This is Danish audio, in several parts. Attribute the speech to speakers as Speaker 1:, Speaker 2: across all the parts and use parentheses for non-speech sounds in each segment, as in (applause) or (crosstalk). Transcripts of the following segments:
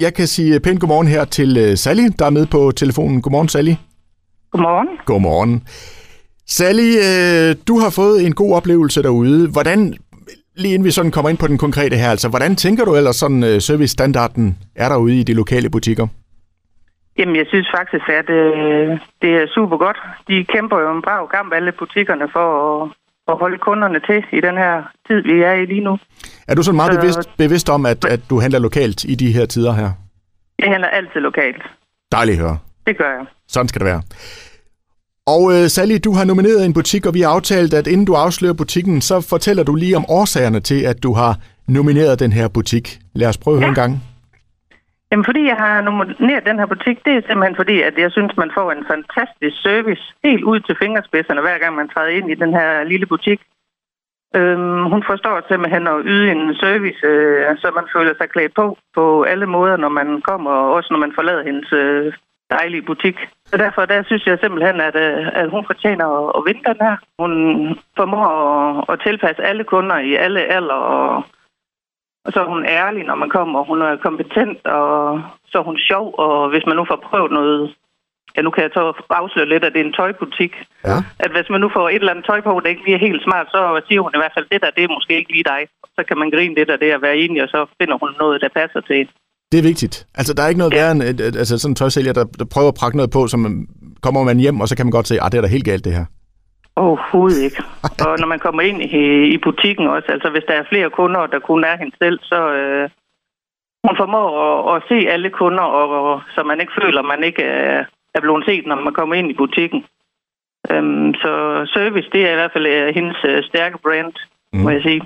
Speaker 1: jeg kan sige pænt godmorgen her til øh, Sally, der er med på telefonen. Godmorgen, Sally.
Speaker 2: Godmorgen.
Speaker 1: Godmorgen. Sally, øh, du har fået en god oplevelse derude. Hvordan, lige inden vi sådan kommer ind på den konkrete her, altså, hvordan tænker du ellers sådan øh, servicestandarden er derude i de lokale butikker?
Speaker 2: Jamen, jeg synes faktisk, at øh, det er super godt. De kæmper jo en brav kamp, alle butikkerne, for at, at holde kunderne til i den her tid, vi er i lige nu.
Speaker 1: Er du sådan meget
Speaker 2: Så-
Speaker 1: bevidst, bevidst om, at, at du handler lokalt i de her tider her?
Speaker 2: Jeg handler altid lokalt.
Speaker 1: Dejligt at høre.
Speaker 2: Det gør jeg.
Speaker 1: Sådan skal det være. Og øh, Sally, du har nomineret en butik, og vi har aftalt, at inden du afslører butikken, så fortæller du lige om årsagerne til, at du har nomineret den her butik. Lad os prøve høre en gang.
Speaker 2: Jamen, fordi jeg har nomineret den her butik, det er simpelthen fordi, at jeg synes, man får en fantastisk service helt ud til fingerspidserne, hver gang man træder ind i den her lille butik. Øhm, hun forstår simpelthen at yde en service, øh, så man føler sig klædt på på alle måder, når man kommer, og også når man forlader hendes øh, dejlige butik. Så derfor der synes jeg simpelthen, at, øh, at hun fortjener at, at vinde den her. Hun formår at, at tilpasse alle kunder i alle alder, og, og så er hun ærlig, når man kommer. Hun er kompetent, og så er hun sjov, og hvis man nu får prøvet noget... Ja, nu kan jeg så afsløre lidt, at det er en tøjbutik.
Speaker 1: Ja.
Speaker 2: At hvis man nu får et eller andet tøj på, der ikke lige er helt smart, så siger hun i hvert fald, det der, det er måske ikke lige dig. Så kan man grine lidt af det at være enig, og så finder hun noget, der passer til en.
Speaker 1: Det er vigtigt. Altså, der er ikke noget
Speaker 2: Ja.
Speaker 1: værre end et- et- altså, sådan en tøjsælger, der, der prøver at prakke noget på, man, kommer man hjem, og så kan man godt se, at det er da helt galt, det her.
Speaker 2: Overhovedet ikke. (laughs) Og når man kommer ind i, i butikken også, altså hvis der er flere kunder, der kun er hende selv, så øh, hun formår at, at se alle kunder, og, og, så man ikke føler, at man ikke er blevet set, når man kommer ind i butikken. Øhm, så service, det er i hvert fald øh, hendes øh, stærke brand, mm. må jeg sige.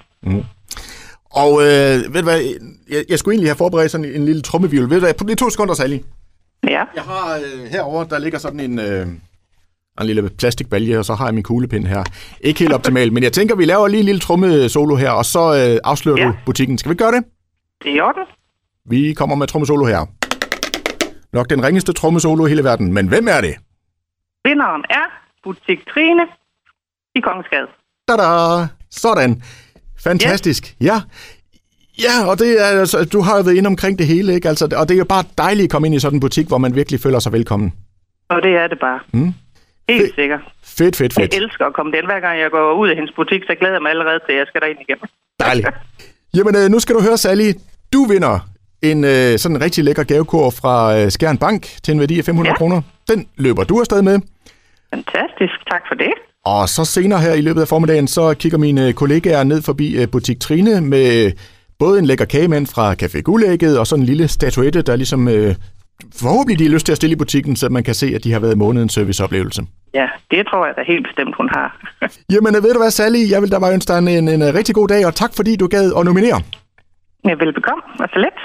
Speaker 1: Og øh, ved du hvad, jeg, jeg skulle egentlig have forberedt sådan en lille trummevivl. Ved du hvad, lige to sekunder, Sally.
Speaker 2: Ja,
Speaker 1: Jeg har øh, herover der ligger sådan en, øh, en lille plastikbalje, og så har jeg min kuglepind her. Ikke helt optimalt, men jeg tænker, vi laver lige en lille tromme solo her, og så øh, afslører
Speaker 2: Ja.
Speaker 1: du butikken. Skal vi gøre det?
Speaker 2: det er i orden.
Speaker 1: Vi kommer med tromme solo her. Nok den ringeste tromme solo i hele verden, men hvem er det?
Speaker 2: Vinderen er Butik Trine i Kongensgade.
Speaker 1: Tada! Sådan. Fantastisk. Ja. Ja, og det er, altså, du har jo været inde omkring det hele, ikke? Altså, og det er jo bare dejligt at komme ind i sådan en butik, hvor man virkelig føler sig velkommen.
Speaker 2: Og det er det bare.
Speaker 1: Mm.
Speaker 2: Helt
Speaker 1: Det-
Speaker 2: sikkert.
Speaker 1: Fedt, fedt, fedt.
Speaker 2: Jeg elsker at komme den. Hver gang jeg går ud af hendes butik, så glæder jeg mig allerede til, at jeg skal derind igen.
Speaker 1: Dejligt. (laughs) Jamen, øh, nu skal du høre, Sally. Du vinder en øh, sådan en rigtig lækker gavekort fra øh, Skjern Bank til en værdi af 500
Speaker 2: Ja.
Speaker 1: kroner. Den løber du afsted med.
Speaker 2: Fantastisk. Tak for det.
Speaker 1: Og så senere her i løbet af formiddagen, så kigger mine kollegaer ned forbi øh, Butik Trine med både en lækker kagemand fra Café Guldægget og sådan en lille statuette, der ligesom øh, forhåbentlig de har lyst til at stille i butikken, så man kan se, at de har været månedens serviceoplevelse.
Speaker 2: Ja, det tror jeg da helt bestemt, hun har. (laughs)
Speaker 1: Jamen, øh, ved du hvad, Sally? Jeg vil da bare ønske dig en, en, en rigtig god dag, og tak fordi du gad at nominere.
Speaker 2: Ja, velbekomme. Og så let.